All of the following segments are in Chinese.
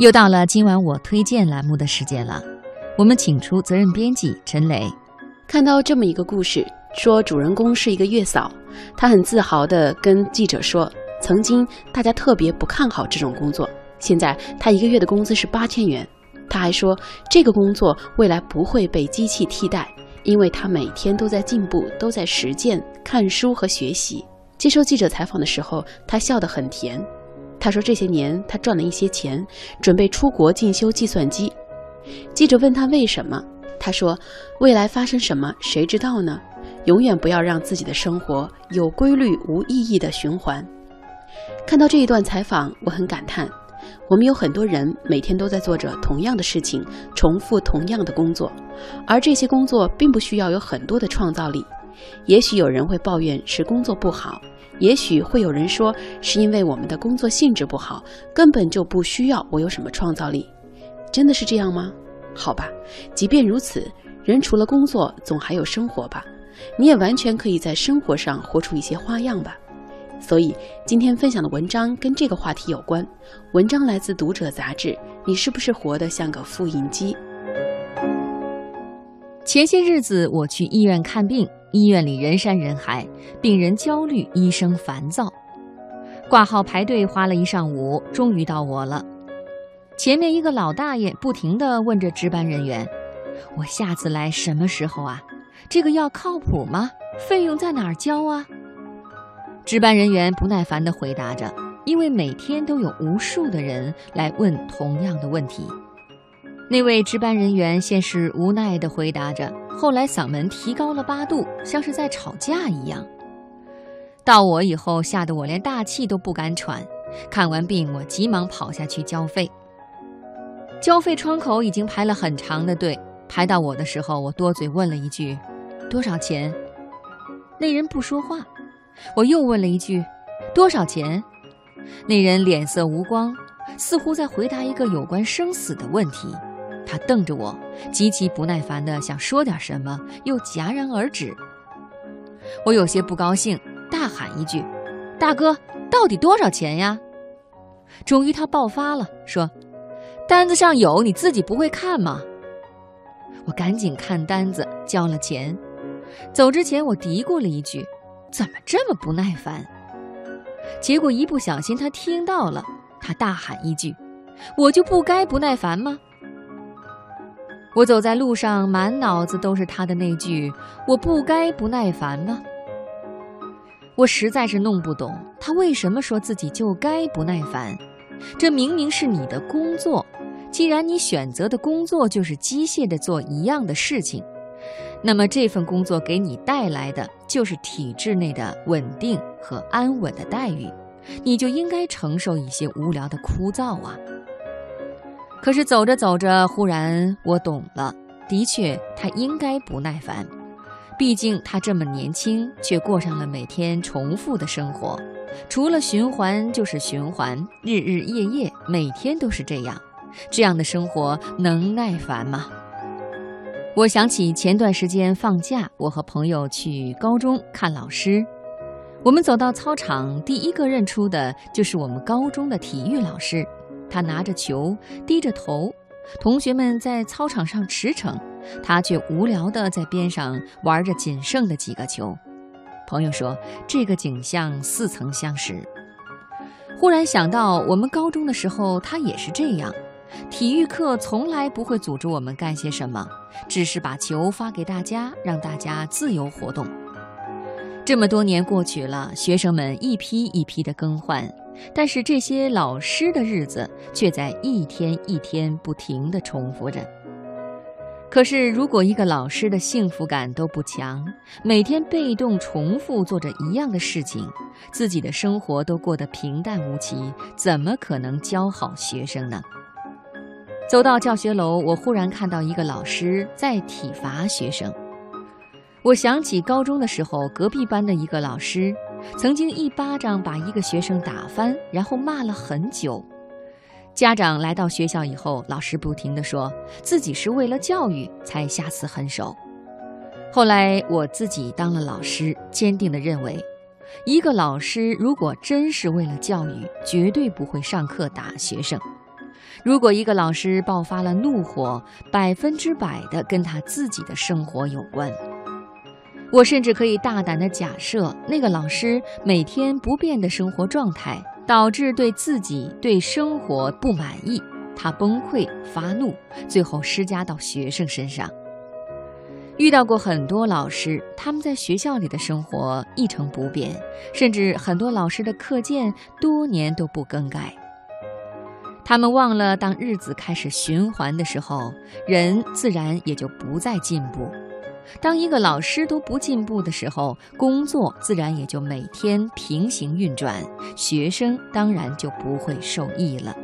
又到了今晚我推荐栏目的时间了，我们请出责任编辑陈雷。看到这么一个故事，说主人公是一个月嫂，她很自豪地跟记者说，曾经大家特别不看好这种工作，现在她一个月的工资是八千元。她还说，这个工作未来不会被机器替代，因为她每天都在进步，都在实践、看书和学习。接受记者采访的时候，她笑得很甜。他说：“这些年他赚了一些钱，准备出国进修计算机。”记者问他为什么，他说：“未来发生什么，谁知道呢？永远不要让自己的生活有规律、无意义的循环。”看到这一段采访，我很感叹：我们有很多人每天都在做着同样的事情，重复同样的工作，而这些工作并不需要有很多的创造力。也许有人会抱怨是工作不好。也许会有人说，是因为我们的工作性质不好，根本就不需要我有什么创造力。真的是这样吗？好吧，即便如此，人除了工作，总还有生活吧。你也完全可以在生活上活出一些花样吧。所以今天分享的文章跟这个话题有关。文章来自《读者》杂志。你是不是活得像个复印机？前些日子我去医院看病。医院里人山人海，病人焦虑，医生烦躁，挂号排队花了一上午，终于到我了。前面一个老大爷不停地问着值班人员：“我下次来什么时候啊？这个药靠谱吗？费用在哪儿交啊？”值班人员不耐烦地回答着，因为每天都有无数的人来问同样的问题。那位值班人员先是无奈地回答着，后来嗓门提高了八度，像是在吵架一样。到我以后，吓得我连大气都不敢喘。看完病，我急忙跑下去交费。交费窗口已经排了很长的队，排到我的时候，我多嘴问了一句：“多少钱？”那人不说话。我又问了一句：“多少钱？”那人脸色无光，似乎在回答一个有关生死的问题。他瞪着我，极其不耐烦地想说点什么，又戛然而止。我有些不高兴，大喊一句：“大哥，到底多少钱呀？”终于他爆发了，说：“单子上有，你自己不会看吗？”我赶紧看单子，交了钱。走之前，我嘀咕了一句：“怎么这么不耐烦？”结果一不小心他听到了，他大喊一句：“我就不该不耐烦吗？”我走在路上，满脑子都是他的那句：“我不该不耐烦吗？”我实在是弄不懂他为什么说自己就该不耐烦。这明明是你的工作，既然你选择的工作就是机械的做一样的事情，那么这份工作给你带来的就是体制内的稳定和安稳的待遇，你就应该承受一些无聊的枯燥啊。可是走着走着，忽然我懂了。的确，他应该不耐烦，毕竟他这么年轻，却过上了每天重复的生活，除了循环就是循环，日日夜夜，每天都是这样。这样的生活能耐烦吗？我想起前段时间放假，我和朋友去高中看老师，我们走到操场，第一个认出的就是我们高中的体育老师。他拿着球，低着头，同学们在操场上驰骋，他却无聊地在边上玩着仅剩的几个球。朋友说，这个景象似曾相识。忽然想到，我们高中的时候，他也是这样，体育课从来不会组织我们干些什么，只是把球发给大家，让大家自由活动。这么多年过去了，学生们一批一批的更换。但是这些老师的日子却在一天一天不停地重复着。可是，如果一个老师的幸福感都不强，每天被动重复做着一样的事情，自己的生活都过得平淡无奇，怎么可能教好学生呢？走到教学楼，我忽然看到一个老师在体罚学生。我想起高中的时候，隔壁班的一个老师。曾经一巴掌把一个学生打翻，然后骂了很久。家长来到学校以后，老师不停地说自己是为了教育才下此狠手。后来我自己当了老师，坚定地认为，一个老师如果真是为了教育，绝对不会上课打学生。如果一个老师爆发了怒火，百分之百的跟他自己的生活有关。我甚至可以大胆的假设，那个老师每天不变的生活状态，导致对自己、对生活不满意，他崩溃发怒，最后施加到学生身上。遇到过很多老师，他们在学校里的生活一成不变，甚至很多老师的课件多年都不更改。他们忘了，当日子开始循环的时候，人自然也就不再进步。当一个老师都不进步的时候，工作自然也就每天平行运转，学生当然就不会受益了。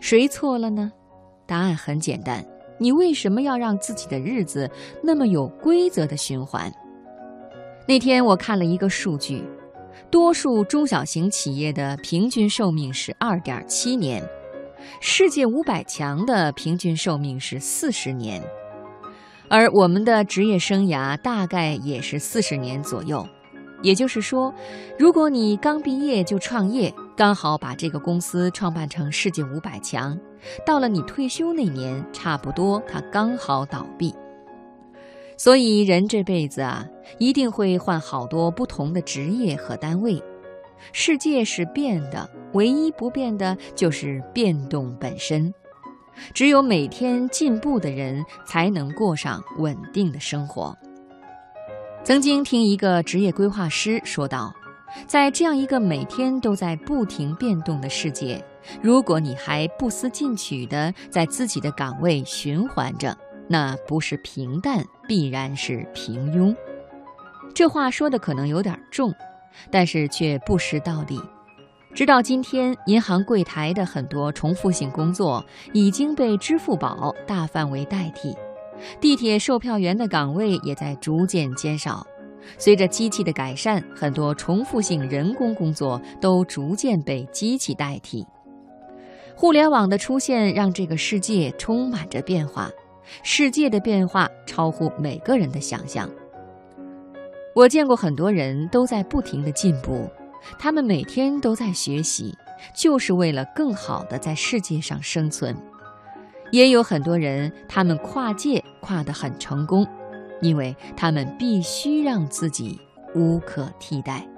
谁错了呢？答案很简单：你为什么要让自己的日子那么有规则的循环？那天我看了一个数据，多数中小型企业的平均寿命是二点七年，世界五百强的平均寿命是四十年。而我们的职业生涯大概也是四十年左右，也就是说，如果你刚毕业就创业，刚好把这个公司创办成世界五百强，到了你退休那年，差不多它刚好倒闭。所以人这辈子啊，一定会换好多不同的职业和单位。世界是变的，唯一不变的就是变动本身。只有每天进步的人，才能过上稳定的生活。曾经听一个职业规划师说道，在这样一个每天都在不停变动的世界，如果你还不思进取地在自己的岗位循环着，那不是平淡，必然是平庸。这话说的可能有点重，但是却不失道理。直到今天，银行柜台的很多重复性工作已经被支付宝大范围代替，地铁售票员的岗位也在逐渐减少。随着机器的改善，很多重复性人工工作都逐渐被机器代替。互联网的出现让这个世界充满着变化，世界的变化超乎每个人的想象。我见过很多人都在不停的进步。他们每天都在学习，就是为了更好的在世界上生存。也有很多人，他们跨界跨得很成功，因为他们必须让自己无可替代。